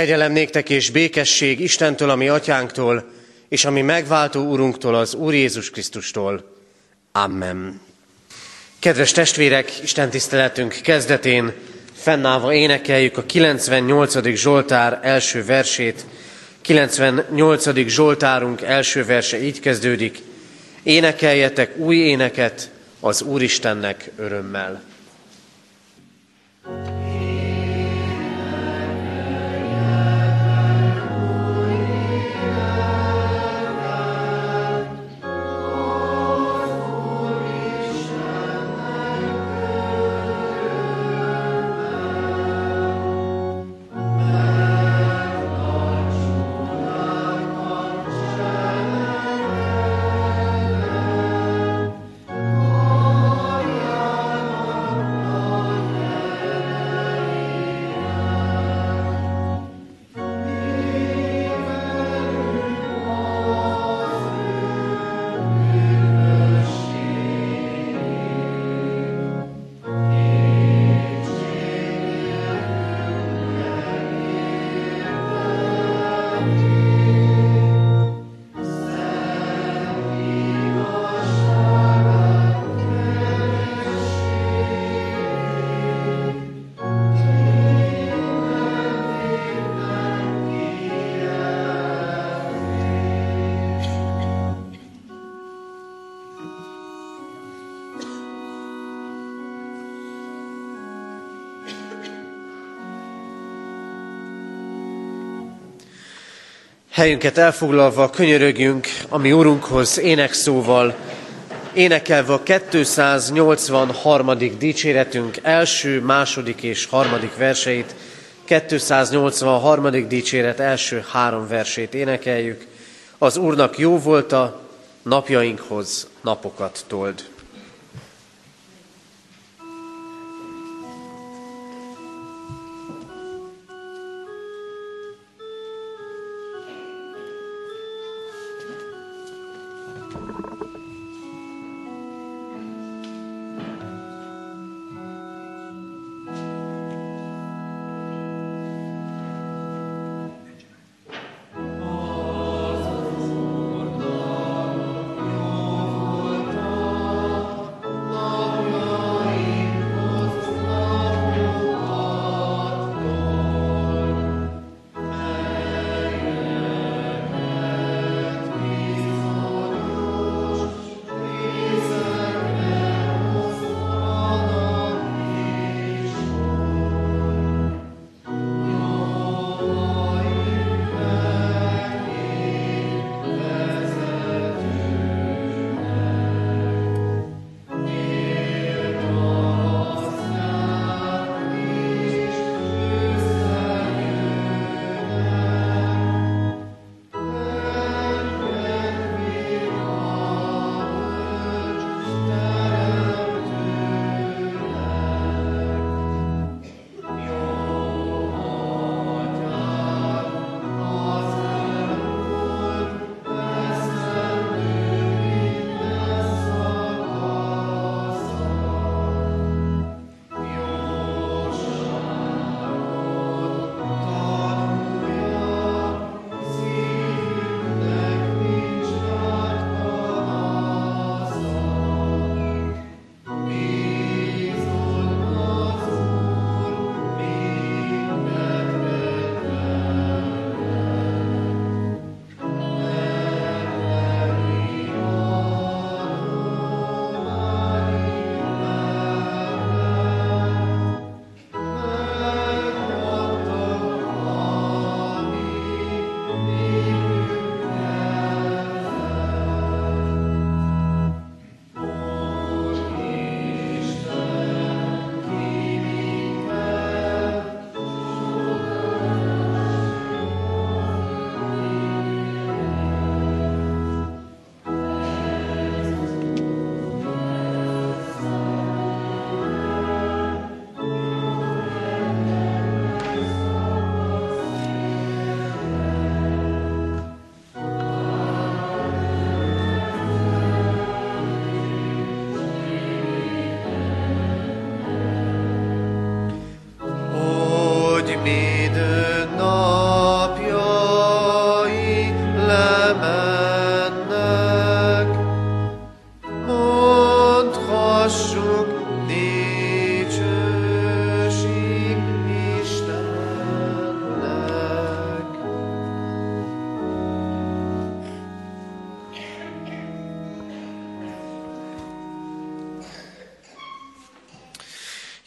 Kegyelem néktek és békesség Istentől, ami atyánktól, és ami megváltó Urunktól, az Úr Jézus Krisztustól. Amen. Kedves testvérek, Isten tiszteletünk kezdetén fennállva énekeljük a 98. Zsoltár első versét. 98. Zsoltárunk első verse így kezdődik. Énekeljetek új éneket az Úristennek örömmel. Helyünket elfoglalva könyörögjünk a mi Urunkhoz énekszóval, énekelve a 283. dicséretünk első, második és harmadik verseit, 283. dicséret első három versét énekeljük. Az Úrnak jó volt a napjainkhoz napokat told.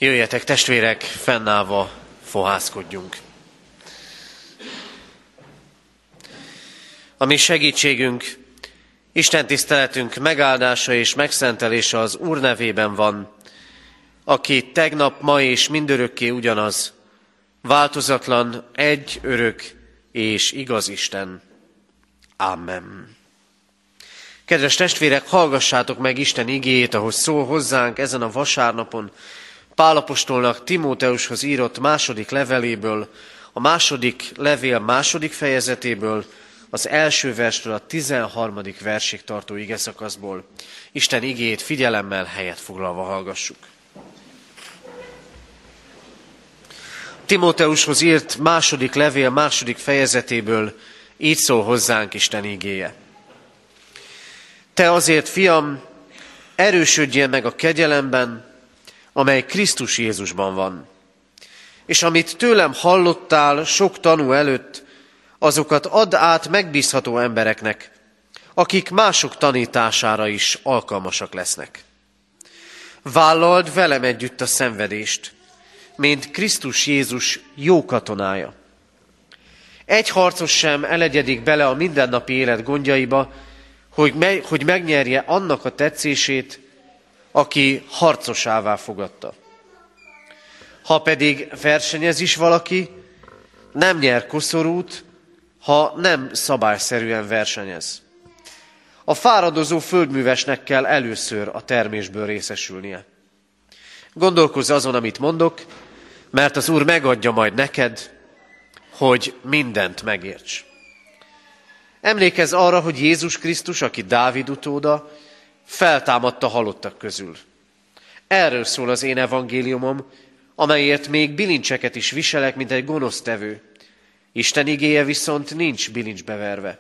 Jöjjetek testvérek, fennállva fohászkodjunk. A mi segítségünk, Isten tiszteletünk megáldása és megszentelése az Úr nevében van, aki tegnap, ma és mindörökké ugyanaz, változatlan, egy, örök és igaz Isten. Amen. Kedves testvérek, hallgassátok meg Isten igéjét, ahogy szól hozzánk ezen a vasárnapon, Pálapostolnak Timóteushoz írott második leveléből, a második levél második fejezetéből, az első verstől a tizenharmadik versig tartó ige szakaszból. Isten igét figyelemmel helyet foglalva hallgassuk. Timóteushoz írt második levél második fejezetéből így szól hozzánk Isten igéje. Te azért, fiam, erősödjél meg a kegyelemben, amely Krisztus Jézusban van. És amit tőlem hallottál sok tanú előtt, azokat add át megbízható embereknek, akik mások tanítására is alkalmasak lesznek. Vállald velem együtt a szenvedést, mint Krisztus Jézus jó katonája. Egy harcos sem elegyedik bele a mindennapi élet gondjaiba, hogy, me- hogy megnyerje annak a tetszését, aki harcosává fogadta. Ha pedig versenyez is valaki, nem nyer koszorút, ha nem szabályszerűen versenyez. A fáradozó földművesnek kell először a termésből részesülnie. Gondolkozz azon, amit mondok, mert az Úr megadja majd neked, hogy mindent megérts. Emlékezz arra, hogy Jézus Krisztus, aki Dávid utóda, feltámadta halottak közül. Erről szól az én evangéliumom, amelyért még bilincseket is viselek, mint egy gonosztevő. Isten igéje viszont nincs bilincsbe verve.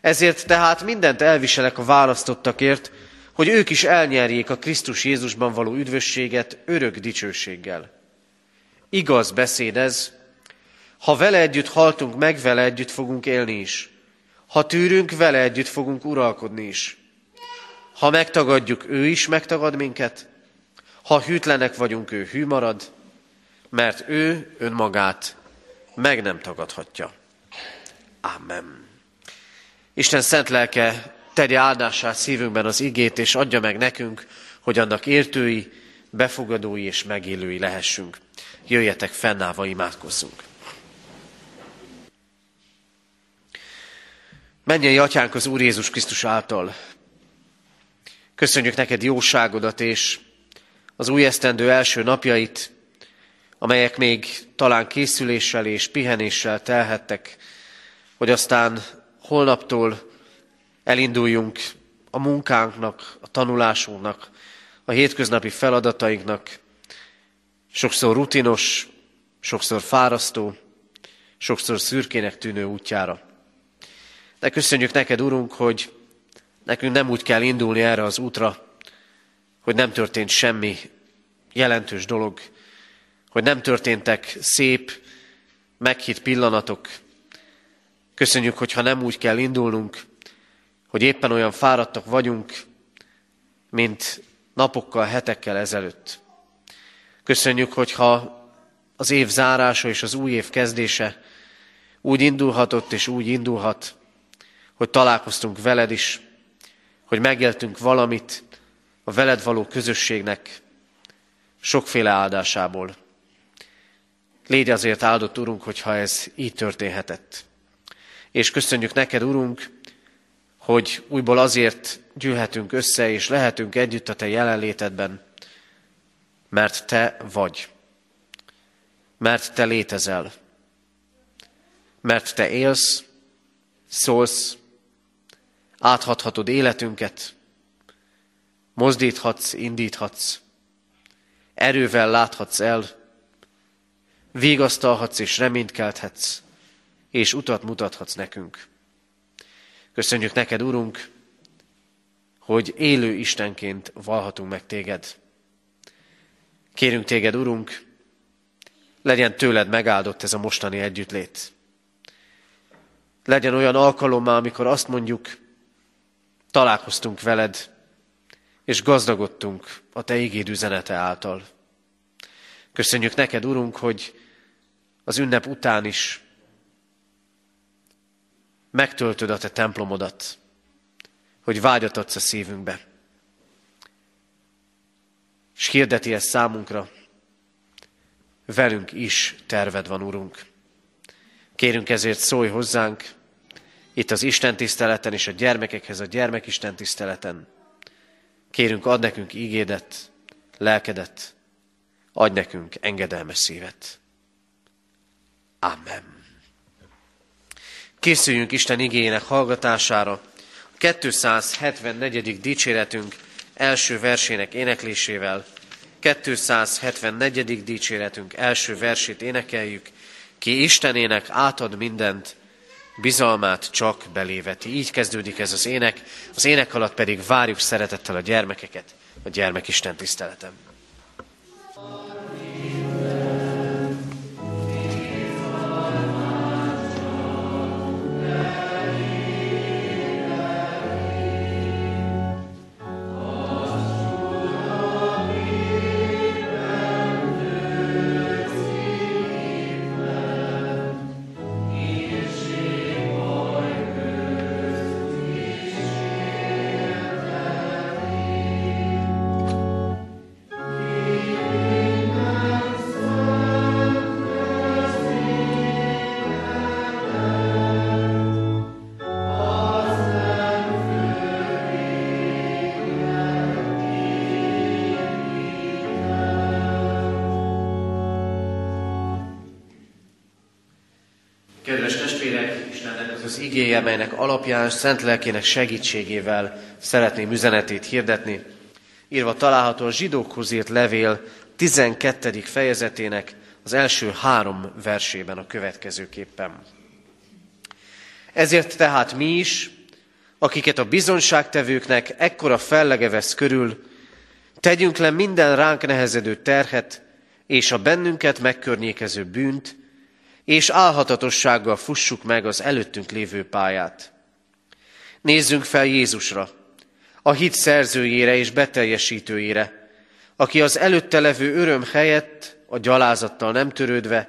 Ezért tehát mindent elviselek a választottakért, hogy ők is elnyerjék a Krisztus Jézusban való üdvösséget örök dicsőséggel. Igaz beszéd ez, ha vele együtt haltunk meg, vele együtt fogunk élni is. Ha tűrünk, vele együtt fogunk uralkodni is. Ha megtagadjuk, ő is megtagad minket. Ha hűtlenek vagyunk, ő hű marad, mert ő önmagát meg nem tagadhatja. Amen. Isten szent lelke tegye áldását szívünkben az igét, és adja meg nekünk, hogy annak értői, befogadói és megélői lehessünk. Jöjjetek fennállva, imádkozzunk. Mennyei atyánk az Úr Jézus Krisztus által. Köszönjük neked jóságodat és az új esztendő első napjait, amelyek még talán készüléssel és pihenéssel telhettek, hogy aztán holnaptól elinduljunk a munkánknak, a tanulásunknak, a hétköznapi feladatainknak, sokszor rutinos, sokszor fárasztó, sokszor szürkének tűnő útjára. De köszönjük neked, Urunk, hogy nekünk nem úgy kell indulni erre az útra, hogy nem történt semmi jelentős dolog, hogy nem történtek szép, meghitt pillanatok. Köszönjük, hogyha nem úgy kell indulnunk, hogy éppen olyan fáradtak vagyunk, mint napokkal, hetekkel ezelőtt. Köszönjük, hogyha az év zárása és az új év kezdése úgy indulhatott és úgy indulhat, hogy találkoztunk veled is, hogy megéltünk valamit a veled való közösségnek sokféle áldásából. Légy azért áldott, Urunk, hogyha ez így történhetett. És köszönjük neked, Urunk, hogy újból azért gyűlhetünk össze, és lehetünk együtt a Te jelenlétedben, mert Te vagy, mert Te létezel, mert Te élsz, szólsz, áthathatod életünket, mozdíthatsz, indíthatsz, erővel láthatsz el, vigasztalhatsz és reményt kelthetsz, és utat mutathatsz nekünk. Köszönjük neked, Urunk, hogy élő Istenként valhatunk meg téged. Kérünk téged, Urunk, legyen tőled megáldott ez a mostani együttlét. Legyen olyan alkalommal, amikor azt mondjuk, találkoztunk veled, és gazdagodtunk a Te igéd üzenete által. Köszönjük neked, Urunk, hogy az ünnep után is megtöltöd a te templomodat, hogy vágyat adsz a szívünkbe. És hirdeti ezt számunkra, velünk is terved van, Urunk. Kérünk ezért szólj hozzánk, itt az Isten tiszteleten és a gyermekekhez a gyermekisten tiszteleten. Kérünk, ad nekünk ígédet, lelkedet, adj nekünk engedelmes szívet. Amen. Készüljünk Isten igényének hallgatására. A 274. dicséretünk első versének éneklésével. 274. dicséretünk első versét énekeljük. Ki Istenének átad mindent, bizalmát csak beléveti. Így kezdődik ez az ének, az ének alatt pedig várjuk szeretettel a gyermekeket a gyermekisten tiszteletem. Igéje, melynek alapján szent lelkének segítségével szeretném üzenetét hirdetni. Írva található a zsidókhoz írt levél 12. fejezetének az első három versében a következőképpen. Ezért tehát mi is, akiket a bizonságtevőknek ekkora fellege vesz körül, tegyünk le minden ránk nehezedő terhet és a bennünket megkörnyékező bűnt, és álhatatossággal fussuk meg az előttünk lévő pályát. Nézzünk fel Jézusra, a hit szerzőjére és beteljesítőjére, aki az előtte levő öröm helyett, a gyalázattal nem törődve,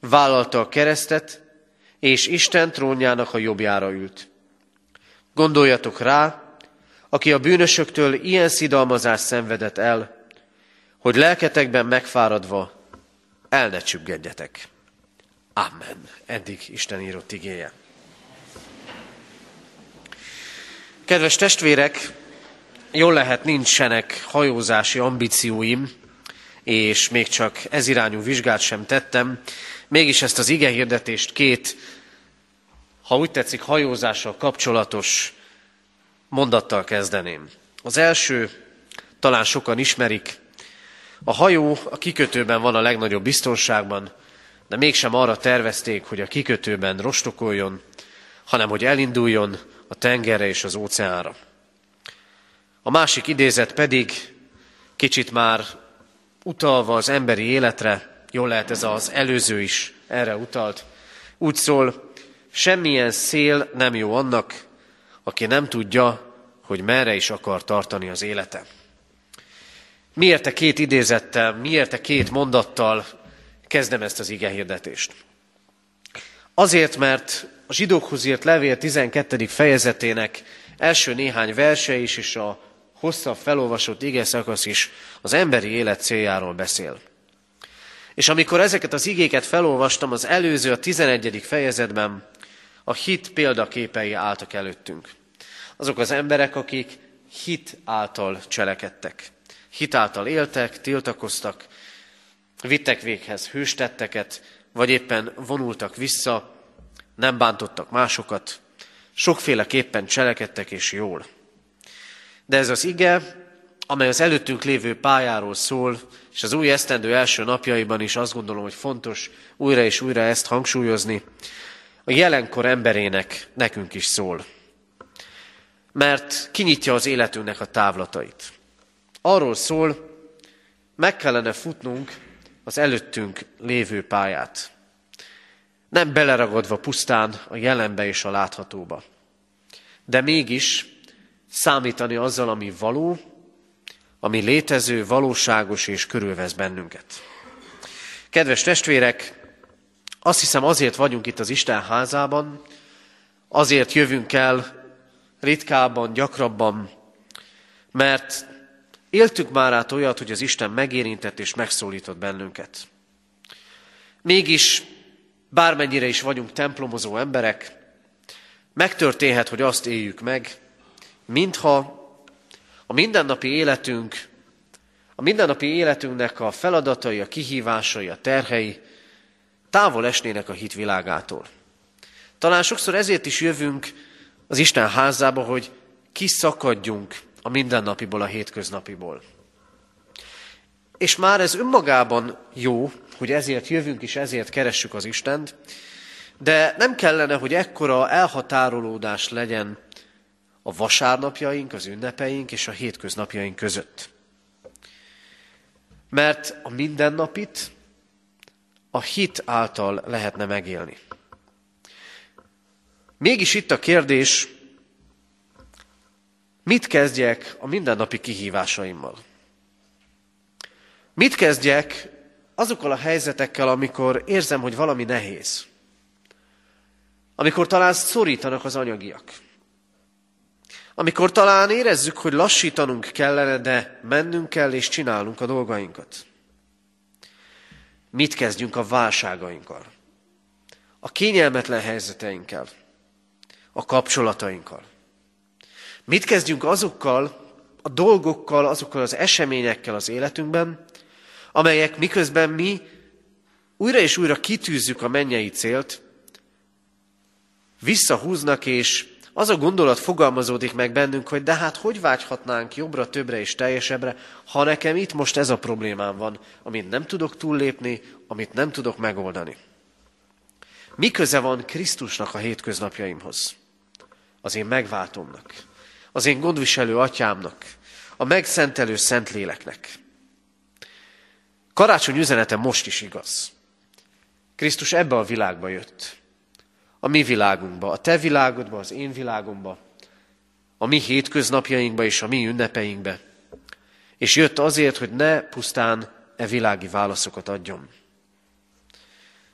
vállalta a keresztet, és Isten trónjának a jobbjára ült. Gondoljatok rá, aki a bűnösöktől ilyen szidalmazást szenvedett el, hogy lelketekben megfáradva el ne csüggedjetek. Amen. Eddig Isten írott igéje. Kedves testvérek, jól lehet nincsenek hajózási ambícióim, és még csak ez irányú vizsgát sem tettem, mégis ezt az ige hirdetést két, ha úgy tetszik, hajózással kapcsolatos mondattal kezdeném. Az első, talán sokan ismerik, a hajó a kikötőben van a legnagyobb biztonságban, de mégsem arra tervezték, hogy a kikötőben rostokoljon, hanem hogy elinduljon a tengerre és az óceánra. A másik idézet pedig kicsit már utalva az emberi életre, jól lehet ez az előző is erre utalt, úgy szól, semmilyen szél nem jó annak, aki nem tudja, hogy merre is akar tartani az élete. Miért a két idézettel, miért a két mondattal kezdem ezt az ige hirdetést. Azért, mert a zsidókhoz írt levél 12. fejezetének első néhány verse is, és a hosszabb felolvasott ige szakasz is az emberi élet céljáról beszél. És amikor ezeket az igéket felolvastam, az előző, a 11. fejezetben a hit példaképei álltak előttünk. Azok az emberek, akik hit által cselekedtek. Hit által éltek, tiltakoztak, vittek véghez hőstetteket, vagy éppen vonultak vissza, nem bántottak másokat, sokféleképpen cselekedtek és jól. De ez az ige, amely az előttünk lévő pályáról szól, és az új esztendő első napjaiban is azt gondolom, hogy fontos újra és újra ezt hangsúlyozni, a jelenkor emberének nekünk is szól. Mert kinyitja az életünknek a távlatait. Arról szól, meg kellene futnunk az előttünk lévő pályát. Nem beleragadva pusztán a jelenbe és a láthatóba, de mégis számítani azzal, ami való, ami létező, valóságos és körülvesz bennünket. Kedves testvérek, azt hiszem azért vagyunk itt az Isten házában, azért jövünk el ritkábban, gyakrabban, mert éltük már át olyat, hogy az Isten megérintett és megszólított bennünket. Mégis, bármennyire is vagyunk templomozó emberek, megtörténhet, hogy azt éljük meg, mintha a mindennapi életünk, a mindennapi életünknek a feladatai, a kihívásai, a terhei távol esnének a hitvilágától. Talán sokszor ezért is jövünk az Isten házába, hogy kiszakadjunk a mindennapiból, a hétköznapiból. És már ez önmagában jó, hogy ezért jövünk és ezért keressük az Istent, de nem kellene, hogy ekkora elhatárolódás legyen a vasárnapjaink, az ünnepeink és a hétköznapjaink között. Mert a mindennapit a hit által lehetne megélni. Mégis itt a kérdés, mit kezdjek a mindennapi kihívásaimmal? Mit kezdjek azokkal a helyzetekkel, amikor érzem, hogy valami nehéz? Amikor talán szorítanak az anyagiak? Amikor talán érezzük, hogy lassítanunk kellene, de mennünk kell és csinálunk a dolgainkat? Mit kezdjünk a válságainkkal? A kényelmetlen helyzeteinkkel? A kapcsolatainkkal? Mit kezdjünk azokkal a dolgokkal, azokkal az eseményekkel az életünkben, amelyek miközben mi újra és újra kitűzzük a mennyei célt, visszahúznak, és az a gondolat fogalmazódik meg bennünk, hogy de hát hogy vágyhatnánk jobbra, többre és teljesebbre, ha nekem itt most ez a problémám van, amit nem tudok túllépni, amit nem tudok megoldani. Mi köze van Krisztusnak a hétköznapjaimhoz? Az én megváltomnak, az én gondviselő atyámnak, a megszentelő Szentléleknek. Karácsony üzenete most is igaz. Krisztus ebbe a világba jött. A mi világunkba, a te világodba, az én világomba, a mi hétköznapjainkba és a mi ünnepeinkbe. És jött azért, hogy ne pusztán e világi válaszokat adjon.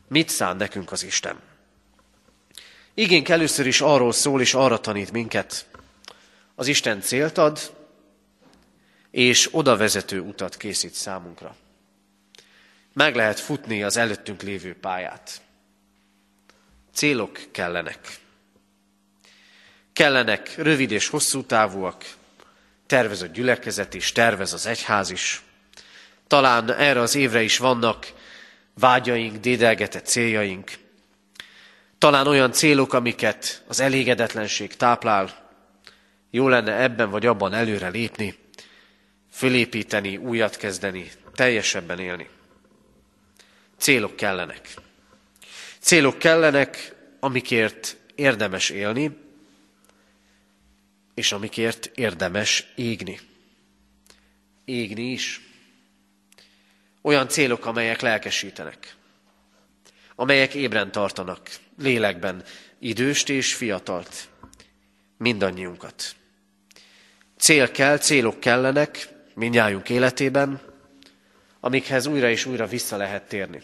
Mit szán nekünk az Isten? Igénk először is arról szól, és arra tanít minket. Az Isten célt ad, és oda vezető utat készít számunkra meg lehet futni az előttünk lévő pályát. Célok kellenek. Kellenek rövid és hosszú távúak, tervez a gyülekezet is, tervez az egyház is. Talán erre az évre is vannak vágyaink, dédelgetett céljaink. Talán olyan célok, amiket az elégedetlenség táplál. Jó lenne ebben vagy abban előre lépni, fölépíteni, újat kezdeni, teljesebben élni. Célok kellenek. Célok kellenek, amikért érdemes élni, és amikért érdemes égni. Égni is. Olyan célok, amelyek lelkesítenek, amelyek ébren tartanak, lélekben, időst és fiatalt, mindannyiunkat. Cél kell, célok kellenek mindnyájunk életében, amikhez újra és újra vissza lehet térni.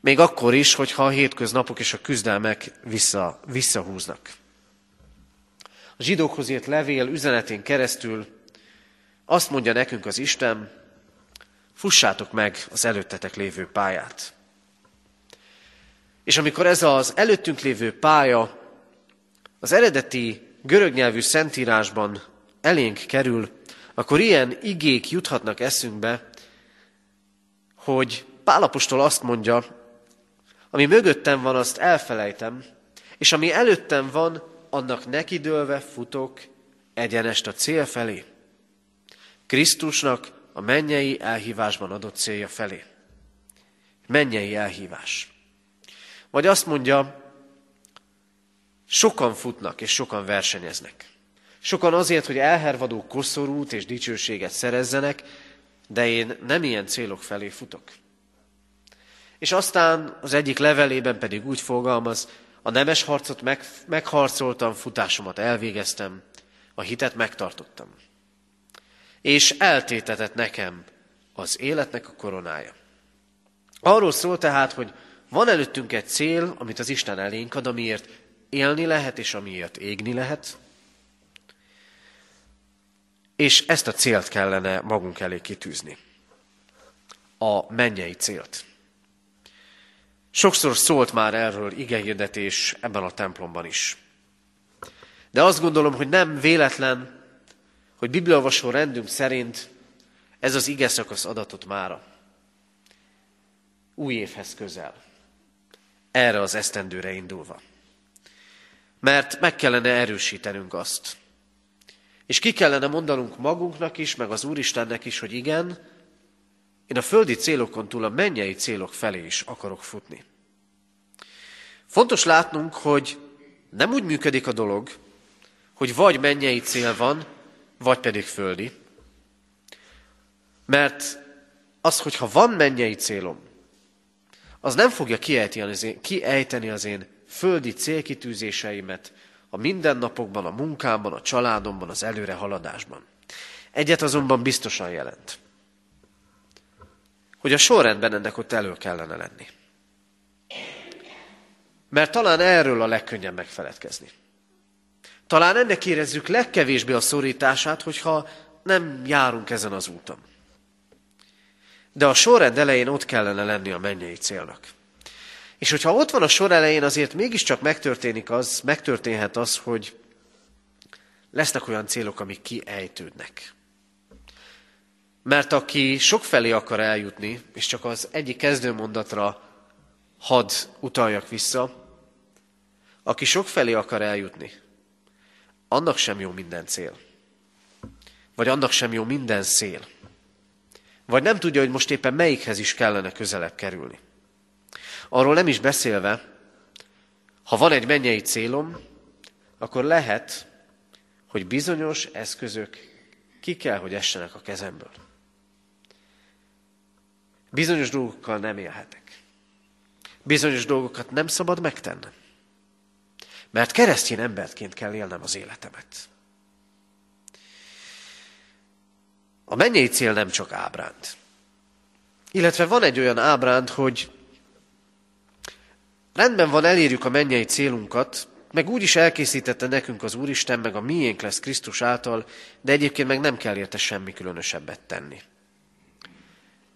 Még akkor is, hogyha a hétköznapok és a küzdelmek vissza, visszahúznak. A zsidókhoz írt levél üzenetén keresztül azt mondja nekünk az Isten, fussátok meg az előttetek lévő pályát. És amikor ez az előttünk lévő pálya az eredeti görög nyelvű szentírásban elénk kerül, akkor ilyen igék juthatnak eszünkbe, hogy Pálapostól azt mondja, ami mögöttem van, azt elfelejtem, és ami előttem van, annak nekidőlve futok egyenest a cél felé. Krisztusnak a mennyei elhívásban adott célja felé. Mennyei elhívás. Vagy azt mondja, sokan futnak és sokan versenyeznek. Sokan azért, hogy elhervadó koszorút és dicsőséget szerezzenek, de én nem ilyen célok felé futok. És aztán az egyik levelében pedig úgy fogalmaz, a nemes harcot meg, megharcoltam, futásomat elvégeztem, a hitet megtartottam. És eltétetett nekem az életnek a koronája. Arról szól tehát, hogy van előttünk egy cél, amit az Isten elénk ad, amiért élni lehet, és amiért égni lehet, és ezt a célt kellene magunk elé kitűzni. A mennyei célt. Sokszor szólt már erről igehirdetés ebben a templomban is. De azt gondolom, hogy nem véletlen, hogy bibliolvasó rendünk szerint ez az ige szakasz adatot mára. Új évhez közel. Erre az esztendőre indulva. Mert meg kellene erősítenünk azt. És ki kellene mondanunk magunknak is, meg az Úristennek is, hogy igen, én a földi célokon túl a mennyei célok felé is akarok futni. Fontos látnunk, hogy nem úgy működik a dolog, hogy vagy mennyei cél van, vagy pedig földi. Mert az, hogyha van mennyei célom, az nem fogja kiejteni az én, földi célkitűzéseimet a mindennapokban, a munkámban, a családomban, az előrehaladásban. Egyet azonban biztosan jelent, hogy a sorrendben ennek ott elő kellene lenni. Mert talán erről a legkönnyebb megfeledkezni. Talán ennek érezzük legkevésbé a szorítását, hogyha nem járunk ezen az úton. De a sorrend elején ott kellene lenni a mennyei célnak. És hogyha ott van a sor elején, azért mégiscsak megtörténik az, megtörténhet az, hogy lesznek olyan célok, amik kiejtődnek. Mert aki sokfelé akar eljutni, és csak az egyik kezdőmondatra had utaljak vissza, aki sokfelé akar eljutni, annak sem jó minden cél. Vagy annak sem jó minden szél. Vagy nem tudja, hogy most éppen melyikhez is kellene közelebb kerülni. Arról nem is beszélve, ha van egy mennyei célom, akkor lehet, hogy bizonyos eszközök ki kell, hogy essenek a kezemből. Bizonyos dolgokkal nem élhetek. Bizonyos dolgokat nem szabad megtennem. Mert keresztény emberként kell élnem az életemet. A mennyei cél nem csak ábránd. Illetve van egy olyan ábránd, hogy rendben van, elérjük a mennyei célunkat, meg úgy is elkészítette nekünk az Úristen, meg a miénk lesz Krisztus által, de egyébként meg nem kell érte semmi különösebbet tenni.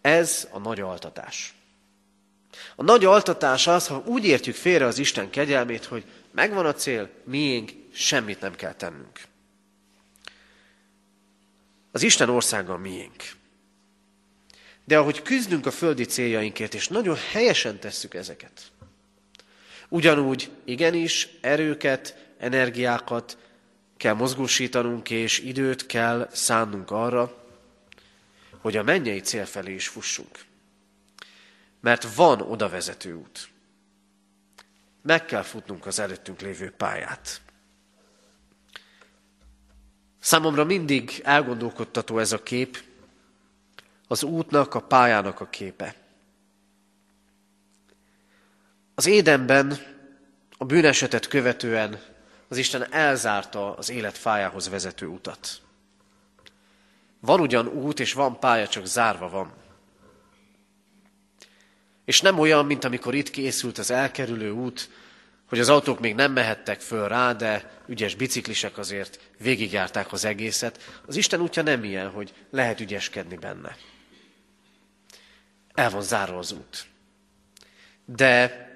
Ez a nagy altatás. A nagy altatás az, ha úgy értjük félre az Isten kegyelmét, hogy megvan a cél, miénk, semmit nem kell tennünk. Az Isten országa miénk. De ahogy küzdünk a földi céljainkért, és nagyon helyesen tesszük ezeket, ugyanúgy igenis erőket, energiákat kell mozgósítanunk, és időt kell szánnunk arra, hogy a mennyei cél felé is fussunk. Mert van oda vezető út. Meg kell futnunk az előttünk lévő pályát. Számomra mindig elgondolkodtató ez a kép, az útnak, a pályának a képe. Az édenben a bűnesetet követően az Isten elzárta az élet fájához vezető utat. Van ugyan út, és van pálya, csak zárva van. És nem olyan, mint amikor itt készült az elkerülő út, hogy az autók még nem mehettek föl rá, de ügyes biciklisek azért végigjárták az egészet. Az Isten útja nem ilyen, hogy lehet ügyeskedni benne. El van zárva az út. De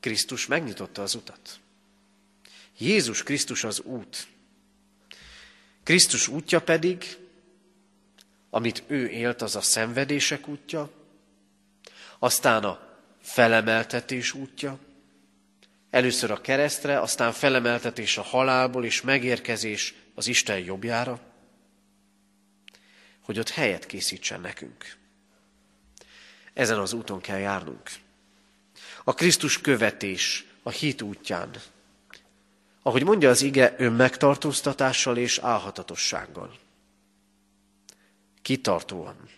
Krisztus megnyitotta az utat. Jézus Krisztus az út. Krisztus útja pedig, amit ő élt, az a szenvedések útja, aztán a felemeltetés útja, először a keresztre, aztán felemeltetés a halálból és megérkezés az Isten jobbjára, hogy ott helyet készítsen nekünk. Ezen az úton kell járnunk. A Krisztus követés a hit útján. Ahogy mondja az ige, önmegtartóztatással és álhatatossággal. Kitartóan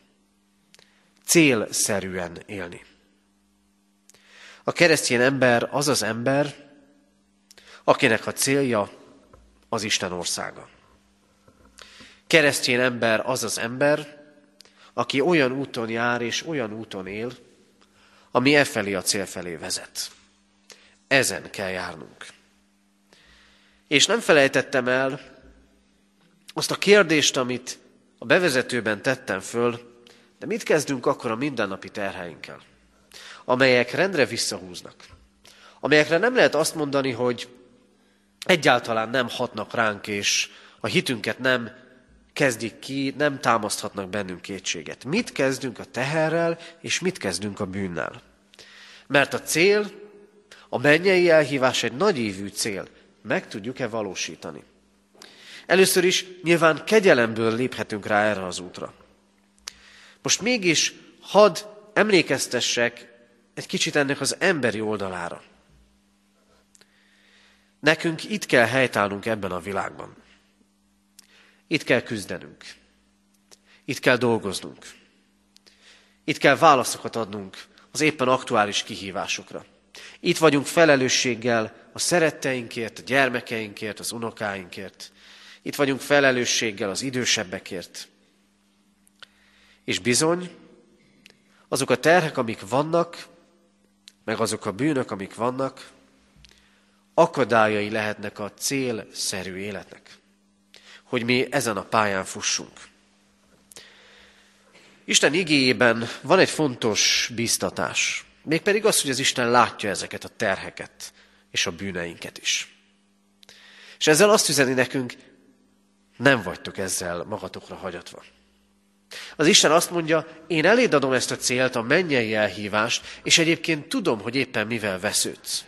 célszerűen élni. A keresztény ember az az ember, akinek a célja az Isten országa. Keresztény ember az az ember, aki olyan úton jár és olyan úton él, ami e felé a cél felé vezet. Ezen kell járnunk. És nem felejtettem el azt a kérdést, amit a bevezetőben tettem föl, de mit kezdünk akkor a mindennapi terheinkkel, amelyek rendre visszahúznak, amelyekre nem lehet azt mondani, hogy egyáltalán nem hatnak ránk, és a hitünket nem kezdik ki, nem támaszthatnak bennünk kétséget. Mit kezdünk a teherrel, és mit kezdünk a bűnnel? Mert a cél, a mennyei elhívás egy nagy évű cél. Meg tudjuk-e valósítani? Először is nyilván kegyelemből léphetünk rá erre az útra. Most mégis hadd emlékeztessek egy kicsit ennek az emberi oldalára. Nekünk itt kell helytállnunk ebben a világban. Itt kell küzdenünk. Itt kell dolgoznunk. Itt kell válaszokat adnunk az éppen aktuális kihívásokra. Itt vagyunk felelősséggel a szeretteinkért, a gyermekeinkért, az unokáinkért. Itt vagyunk felelősséggel az idősebbekért. És bizony, azok a terhek, amik vannak, meg azok a bűnök, amik vannak, akadályai lehetnek a célszerű életnek, hogy mi ezen a pályán fussunk. Isten igéjében van egy fontos biztatás, mégpedig az, hogy az Isten látja ezeket a terheket és a bűneinket is. És ezzel azt üzeni nekünk, nem vagytok ezzel magatokra hagyatva. Az Isten azt mondja, én eléd adom ezt a célt, a mennyei elhívást, és egyébként tudom, hogy éppen mivel vesződsz.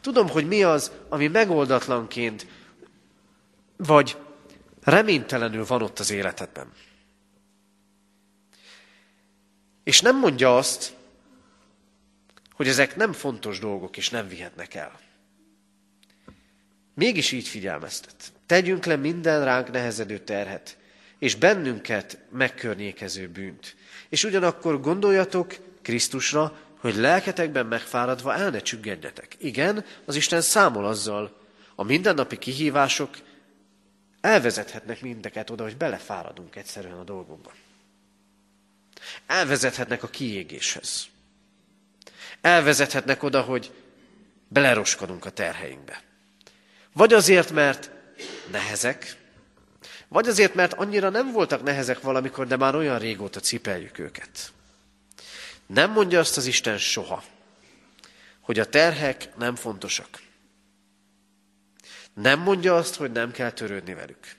Tudom, hogy mi az, ami megoldatlanként, vagy reménytelenül van ott az életedben. És nem mondja azt, hogy ezek nem fontos dolgok, és nem vihetnek el. Mégis így figyelmeztet. Tegyünk le minden ránk nehezedő terhet, és bennünket megkörnyékező bűnt. És ugyanakkor gondoljatok Krisztusra, hogy lelketekben megfáradva el ne csüggedjetek. Igen, az Isten számol azzal, a mindennapi kihívások elvezethetnek mindeket oda, hogy belefáradunk egyszerűen a dolgunkba. Elvezethetnek a kiégéshez. Elvezethetnek oda, hogy beleroskodunk a terheinkbe. Vagy azért, mert nehezek, vagy azért, mert annyira nem voltak nehezek valamikor, de már olyan régóta cipeljük őket. Nem mondja azt az Isten soha, hogy a terhek nem fontosak. Nem mondja azt, hogy nem kell törődni velük.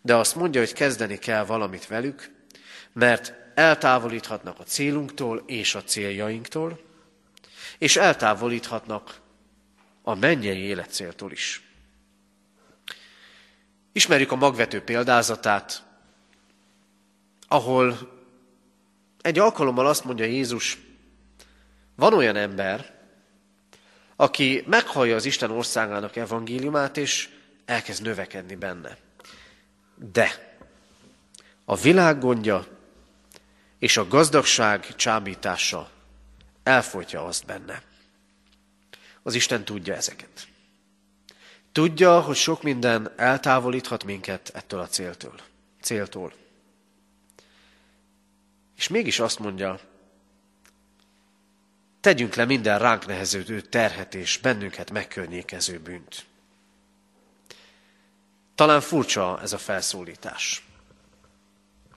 De azt mondja, hogy kezdeni kell valamit velük, mert eltávolíthatnak a célunktól és a céljainktól, és eltávolíthatnak a mennyei életcéltól is. Ismerjük a magvető példázatát, ahol egy alkalommal azt mondja Jézus, van olyan ember, aki meghallja az Isten országának evangéliumát, és elkezd növekedni benne. De a világ gondja és a gazdagság csábítása elfolytja azt benne. Az Isten tudja ezeket. Tudja, hogy sok minden eltávolíthat minket ettől a céltől. céltól. És mégis azt mondja, tegyünk le minden ránk neheződő terhet és bennünket megkörnyékező bűnt. Talán furcsa ez a felszólítás.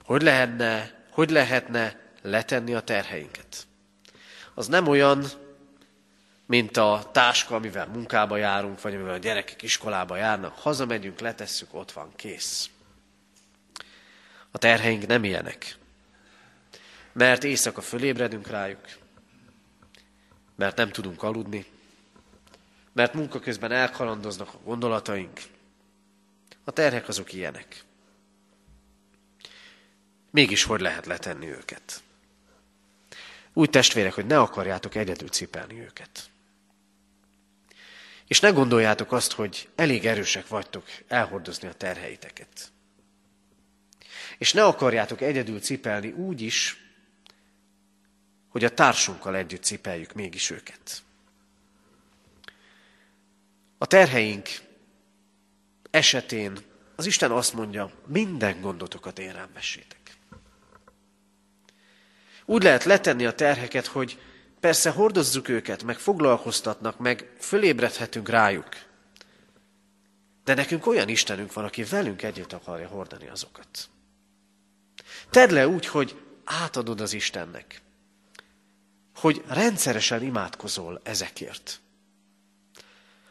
Hogy lehetne, hogy lehetne letenni a terheinket? Az nem olyan, mint a táska, amivel munkába járunk, vagy amivel a gyerekek iskolába járnak. Hazamegyünk, letesszük, ott van, kész. A terheink nem ilyenek. Mert éjszaka fölébredünk rájuk, mert nem tudunk aludni, mert munka közben elkalandoznak a gondolataink. A terhek azok ilyenek. Mégis hogy lehet letenni őket? Úgy testvérek, hogy ne akarjátok egyedül cipelni őket. És ne gondoljátok azt, hogy elég erősek vagytok elhordozni a terheiteket. És ne akarjátok egyedül cipelni úgy is, hogy a társunkkal együtt cipeljük mégis őket. A terheink esetén az Isten azt mondja, minden gondotokat én rám vessétek. Úgy lehet letenni a terheket, hogy Persze hordozzuk őket, meg foglalkoztatnak, meg fölébredhetünk rájuk. De nekünk olyan Istenünk van, aki velünk együtt akarja hordani azokat. Tedd le úgy, hogy átadod az Istennek. Hogy rendszeresen imádkozol ezekért.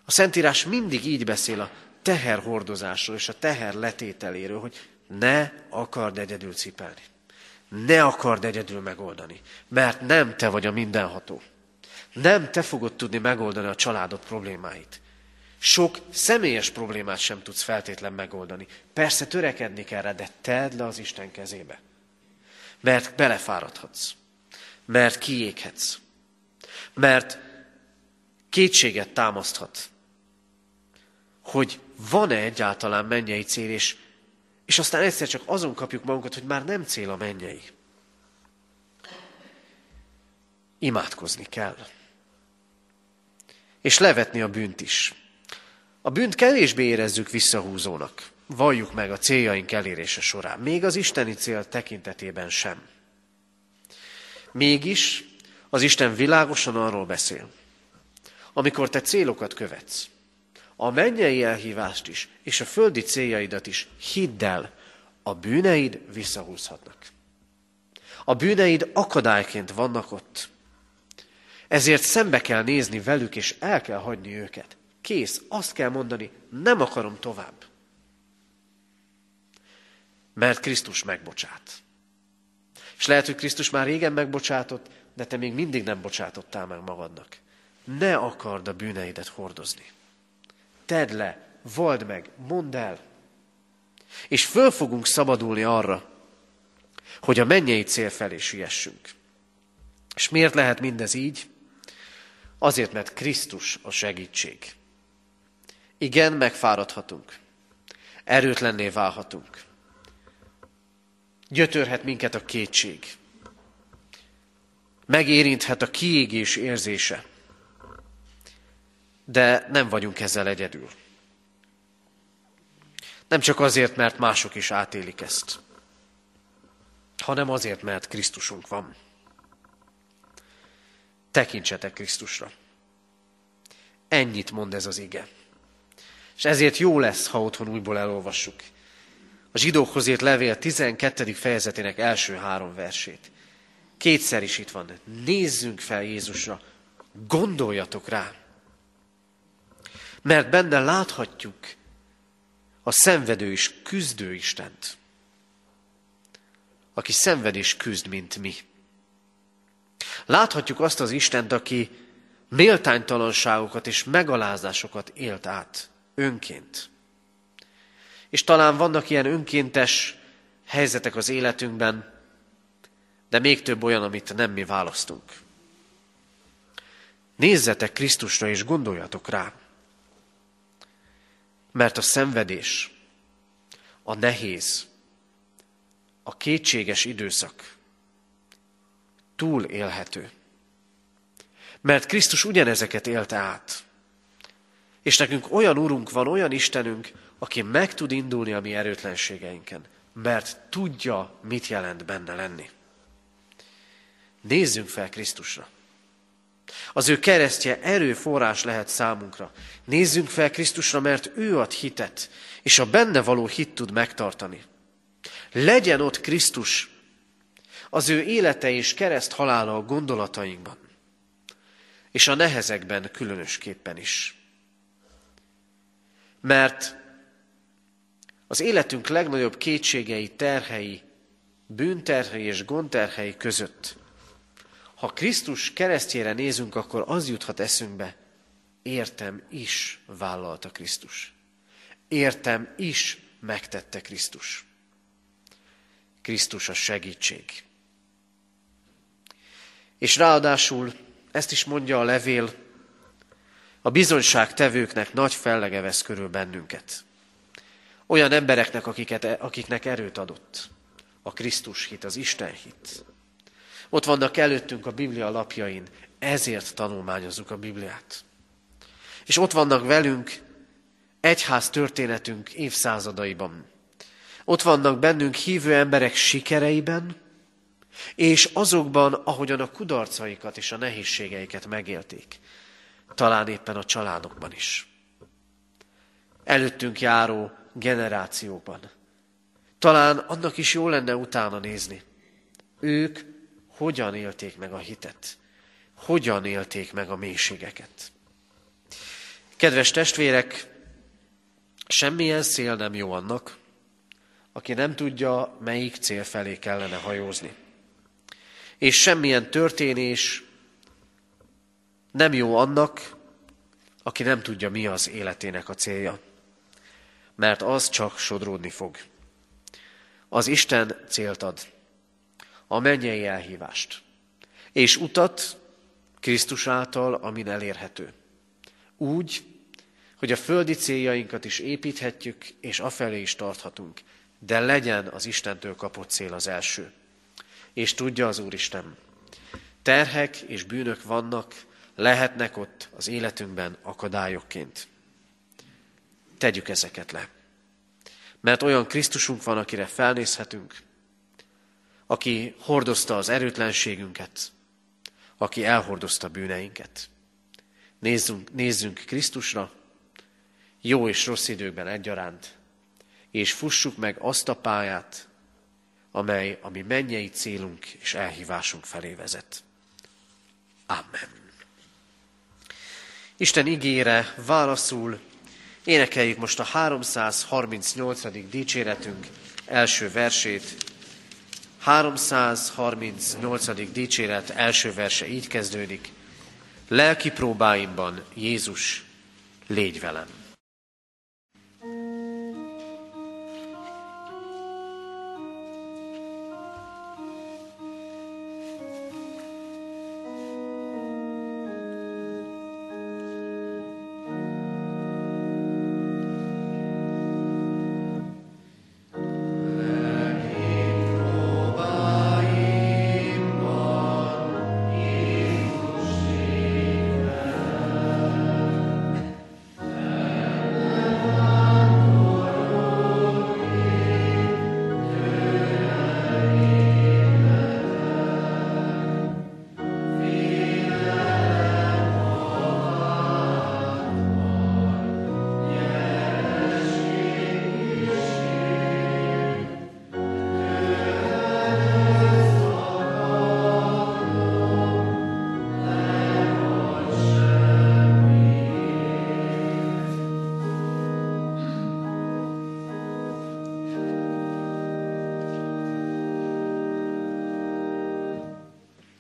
A Szentírás mindig így beszél a teherhordozásról és a teher letételéről, hogy ne akard egyedül cipelni. Ne akard egyedül megoldani, mert nem te vagy a mindenható. Nem te fogod tudni megoldani a családod problémáit. Sok személyes problémát sem tudsz feltétlen megoldani. Persze törekedni kell rá, de tedd le az Isten kezébe. Mert belefáradhatsz. Mert kiéghetsz. Mert kétséget támaszthat. Hogy van-e egyáltalán mennyei cél, és és aztán egyszer csak azon kapjuk magunkat, hogy már nem cél a mennyei. Imádkozni kell. És levetni a bűnt is. A bűnt kevésbé érezzük visszahúzónak. Valljuk meg a céljaink elérése során. Még az isteni cél tekintetében sem. Mégis az Isten világosan arról beszél, amikor te célokat követsz, a mennyei elhívást is, és a földi céljaidat is hidd el, a bűneid visszahúzhatnak. A bűneid akadályként vannak ott. Ezért szembe kell nézni velük, és el kell hagyni őket. Kész, azt kell mondani, nem akarom tovább. Mert Krisztus megbocsát. És lehet, hogy Krisztus már régen megbocsátott, de te még mindig nem bocsátottál meg magadnak. Ne akard a bűneidet hordozni. Tedd le, vald meg, mondd el. És föl fogunk szabadulni arra, hogy a mennyei cél felé siessünk. És miért lehet mindez így? Azért, mert Krisztus a segítség. Igen, megfáradhatunk. Erőtlenné válhatunk. Gyötörhet minket a kétség. Megérinthet a kiégés érzése de nem vagyunk ezzel egyedül. Nem csak azért, mert mások is átélik ezt, hanem azért, mert Krisztusunk van. Tekintsetek Krisztusra. Ennyit mond ez az ige. És ezért jó lesz, ha otthon újból elolvassuk. A zsidókhoz írt levél 12. fejezetének első három versét. Kétszer is itt van. Nézzünk fel Jézusra, gondoljatok rá mert benne láthatjuk a szenvedő és küzdő Istent, aki szenved és küzd, mint mi. Láthatjuk azt az Istent, aki méltánytalanságokat és megalázásokat élt át önként. És talán vannak ilyen önkéntes helyzetek az életünkben, de még több olyan, amit nem mi választunk. Nézzetek Krisztusra és gondoljatok rá. Mert a szenvedés, a nehéz, a kétséges időszak túl élhető. Mert Krisztus ugyanezeket élte át. És nekünk olyan Urunk van, olyan Istenünk, aki meg tud indulni a mi erőtlenségeinken, mert tudja, mit jelent benne lenni. Nézzünk fel Krisztusra. Az ő keresztje erőforrás lehet számunkra. Nézzünk fel Krisztusra, mert ő ad hitet, és a benne való hit tud megtartani. Legyen ott Krisztus, az ő élete és kereszt halála a gondolatainkban, és a nehezekben különösképpen is. Mert az életünk legnagyobb kétségei, terhei, bűnterhei és gondterhei között ha Krisztus keresztjére nézünk, akkor az juthat eszünkbe, értem is vállalta Krisztus. Értem is megtette Krisztus. Krisztus a segítség. És ráadásul, ezt is mondja a levél, a bizonyságtevőknek nagy fellege vesz körül bennünket. Olyan embereknek, akiket, akiknek erőt adott. A Krisztus hit, az Isten hit. Ott vannak előttünk a Biblia lapjain, ezért tanulmányozzuk a Bibliát. És ott vannak velünk egyház történetünk évszázadaiban. Ott vannak bennünk hívő emberek sikereiben, És azokban, ahogyan a kudarcaikat és a nehézségeiket megélték. Talán éppen a családokban is. Előttünk járó generációban. Talán annak is jó lenne utána nézni. Ők hogyan élték meg a hitet? Hogyan élték meg a mélységeket? Kedves testvérek, semmilyen szél nem jó annak, aki nem tudja, melyik cél felé kellene hajózni. És semmilyen történés nem jó annak, aki nem tudja, mi az életének a célja. Mert az csak sodródni fog. Az Isten célt ad, a mennyei elhívást, és utat Krisztus által, amin elérhető. Úgy, hogy a földi céljainkat is építhetjük, és afelé is tarthatunk, de legyen az Istentől kapott cél az első. És tudja az Úristen, terhek és bűnök vannak, lehetnek ott az életünkben akadályokként. Tegyük ezeket le. Mert olyan Krisztusunk van, akire felnézhetünk, aki hordozta az erőtlenségünket, aki elhordozta bűneinket. Nézzünk, nézzünk Krisztusra, jó és rossz időkben egyaránt, és fussuk meg azt a pályát, amely a mi mennyei célunk és elhívásunk felé vezet. Amen. Isten ígére válaszul énekeljük most a 338. dicséretünk első versét. 338. dicséret első verse így kezdődik. Lelki próbáimban Jézus, légy velem.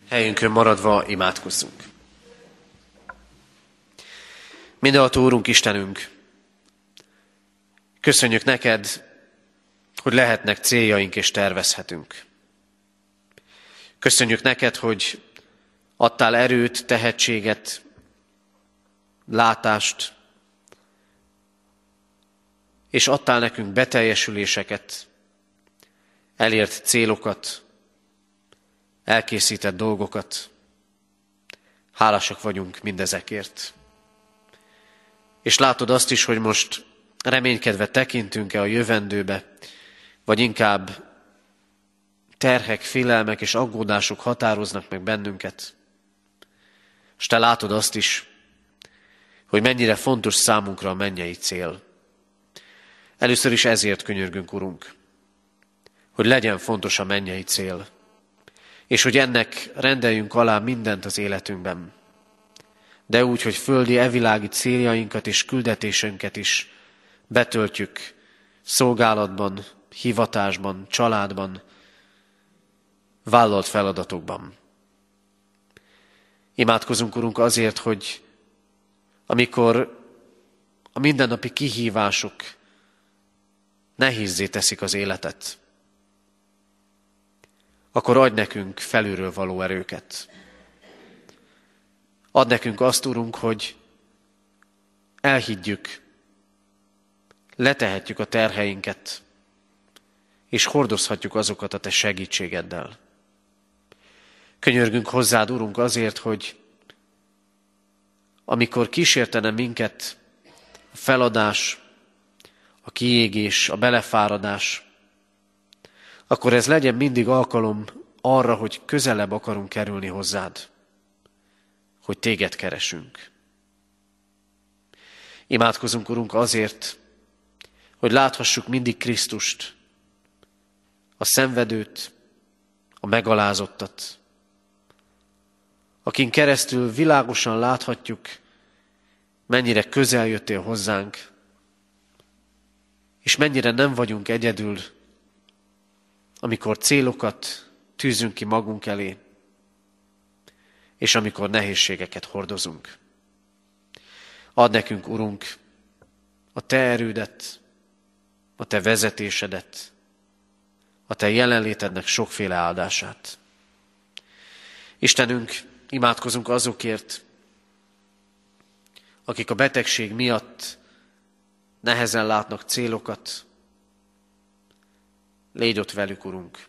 Helyünkön maradva imádkozzunk. Mindenható Úrunk Istenünk, köszönjük neked, hogy lehetnek céljaink és tervezhetünk. Köszönjük neked, hogy adtál erőt, tehetséget, látást, és adtál nekünk beteljesüléseket, elért célokat, elkészített dolgokat. Hálásak vagyunk mindezekért. És látod azt is, hogy most reménykedve tekintünk-e a jövendőbe, vagy inkább terhek, félelmek és aggódások határoznak meg bennünket. És te látod azt is, hogy mennyire fontos számunkra a mennyei cél. Először is ezért könyörgünk, Urunk, hogy legyen fontos a mennyei cél és hogy ennek rendeljünk alá mindent az életünkben. De úgy, hogy földi evilági céljainkat és küldetésünket is betöltjük szolgálatban, hivatásban, családban, vállalt feladatokban. Imádkozunk, Urunk, azért, hogy amikor a mindennapi kihívások nehézzé teszik az életet, akkor adj nekünk felülről való erőket. Ad nekünk azt, Urunk, hogy elhiggyük, letehetjük a terheinket, és hordozhatjuk azokat a Te segítségeddel. Könyörgünk hozzád, Urunk, azért, hogy amikor kísértene minket a feladás, a kiégés, a belefáradás, akkor ez legyen mindig alkalom arra, hogy közelebb akarunk kerülni hozzád, hogy téged keresünk. Imádkozunk, Urunk, azért, hogy láthassuk mindig Krisztust, a szenvedőt, a megalázottat, akin keresztül világosan láthatjuk, mennyire közel jöttél hozzánk, és mennyire nem vagyunk egyedül, amikor célokat tűzünk ki magunk elé, és amikor nehézségeket hordozunk. Add nekünk, Urunk, a Te erődet, a Te vezetésedet, a Te jelenlétednek sokféle áldását. Istenünk, imádkozunk azokért, akik a betegség miatt nehezen látnak célokat. Légy ott velük, Urunk.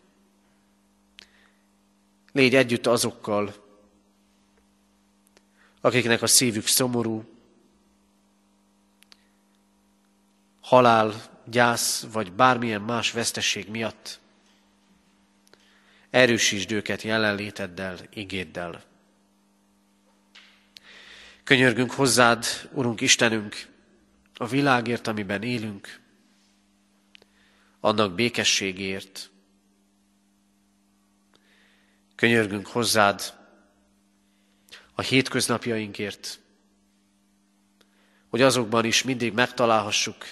Légy együtt azokkal, akiknek a szívük szomorú, halál, gyász vagy bármilyen más vesztesség miatt. Erősítsd őket jelenléteddel, igéddel. Könyörgünk hozzád, Urunk Istenünk, a világért, amiben élünk, annak békességért. Könyörgünk hozzád a hétköznapjainkért, hogy azokban is mindig megtalálhassuk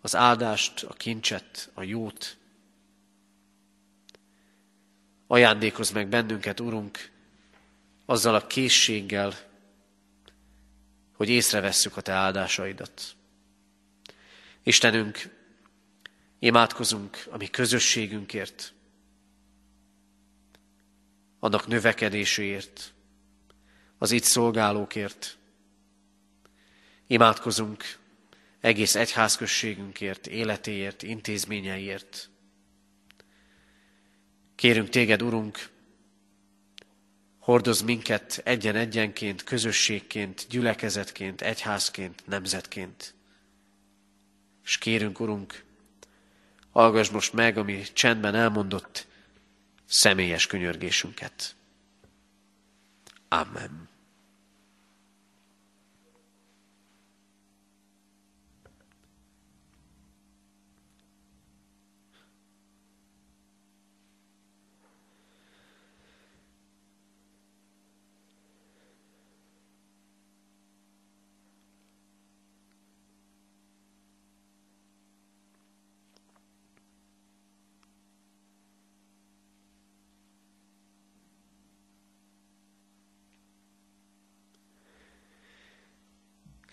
az áldást, a kincset, a jót. Ajándékozz meg bennünket, Urunk, azzal a készséggel, hogy észrevesszük a Te áldásaidat. Istenünk, imádkozunk a mi közösségünkért, annak növekedéséért, az itt szolgálókért. Imádkozunk egész egyházközségünkért, életéért, intézményeiért. Kérünk téged, Urunk, hordoz minket egyen-egyenként, közösségként, gyülekezetként, egyházként, nemzetként. És kérünk, Urunk, hallgass most meg, ami csendben elmondott személyes könyörgésünket. Amen.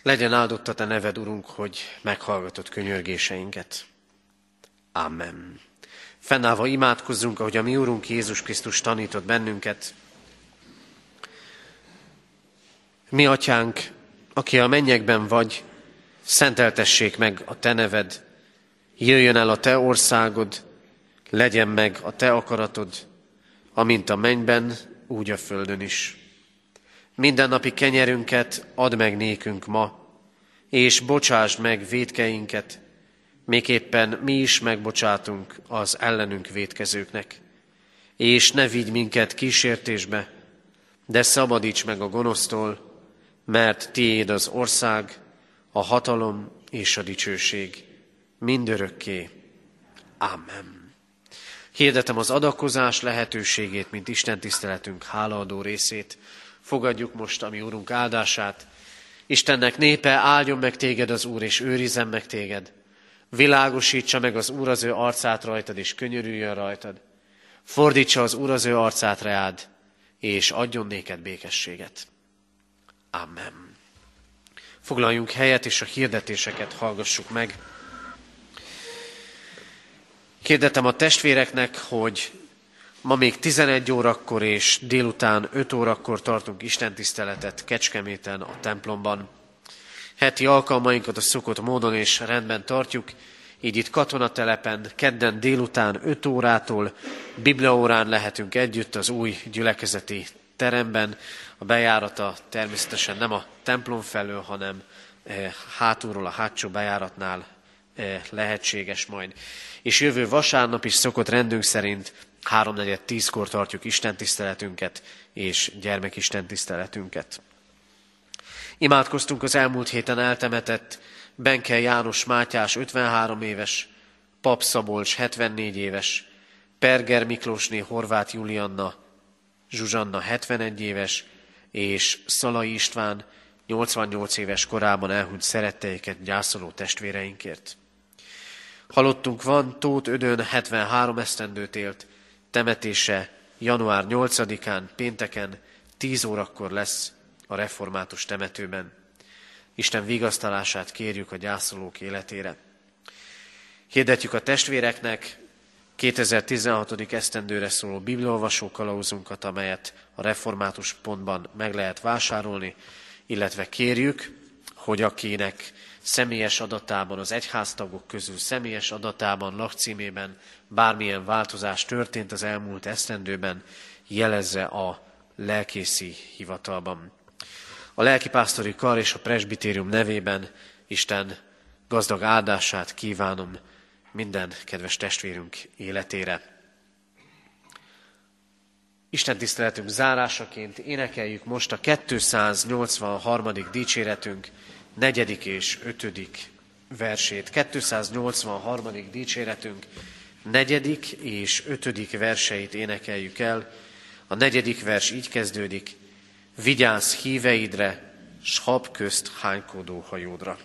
Legyen áldott a te neved, Urunk, hogy meghallgatod könyörgéseinket. Amen. Fennállva imádkozzunk, ahogy a mi Urunk Jézus Krisztus tanított bennünket. Mi, Atyánk, aki a mennyekben vagy, szenteltessék meg a Te neved, jöjjön el a Te országod, legyen meg a Te akaratod, amint a mennyben, úgy a földön is. Mindennapi kenyerünket add meg nékünk ma, és bocsásd meg védkeinket, miképpen mi is megbocsátunk az ellenünk védkezőknek. És ne vigy minket kísértésbe, de szabadíts meg a gonosztól, mert tiéd az ország, a hatalom és a dicsőség mindörökké. Amen. Hirdetem az adakozás lehetőségét, mint Isten tiszteletünk hálaadó részét. Fogadjuk most a mi Úrunk áldását. Istennek népe, áldjon meg téged az Úr, és őrizzen meg téged. Világosítsa meg az Úr az ő arcát rajtad, és könyörüljön rajtad. Fordítsa az Úr az ő arcát reád, és adjon néked békességet. Amen. Foglaljunk helyet, és a hirdetéseket hallgassuk meg. Kérdetem a testvéreknek, hogy Ma még 11 órakor és délután 5 órakor tartunk istentiszteletet Kecskeméten a templomban. Heti alkalmainkat a szokott módon és rendben tartjuk, így itt katonatelepen kedden délután 5 órától bibliaórán lehetünk együtt az új gyülekezeti teremben. A bejárata természetesen nem a templom felől, hanem eh, hátulról a hátsó bejáratnál eh, lehetséges majd. És jövő vasárnap is szokott rendünk szerint háromnegyed tízkor tartjuk Isten tiszteletünket és gyermekisten tiszteletünket. Imádkoztunk az elmúlt héten eltemetett Benke János Mátyás 53 éves, Pap Szabolcs 74 éves, Perger Miklósné Horváth Julianna, Zsuzsanna 71 éves, és Szalai István 88 éves korában elhunyt szeretteiket gyászoló testvéreinkért. Halottunk van, Tóth Ödön 73 esztendőt élt, temetése január 8-án, pénteken, 10 órakor lesz a református temetőben. Isten vigasztalását kérjük a gyászolók életére. Hirdetjük a testvéreknek 2016. esztendőre szóló bibliolvasó kalauzunkat, amelyet a református pontban meg lehet vásárolni, illetve kérjük, hogy akinek személyes adatában, az egyháztagok közül személyes adatában, lakcímében bármilyen változás történt az elmúlt esztendőben, jelezze a lelkészi hivatalban. A lelkipásztori kar és a presbitérium nevében Isten gazdag áldását kívánom minden kedves testvérünk életére. Isten tiszteletünk zárásaként énekeljük most a 283. dicséretünk negyedik és ötödik versét. 283. dicséretünk negyedik és ötödik verseit énekeljük el. A negyedik vers így kezdődik. Vigyázz híveidre, s hab közt hánykodó hajódra.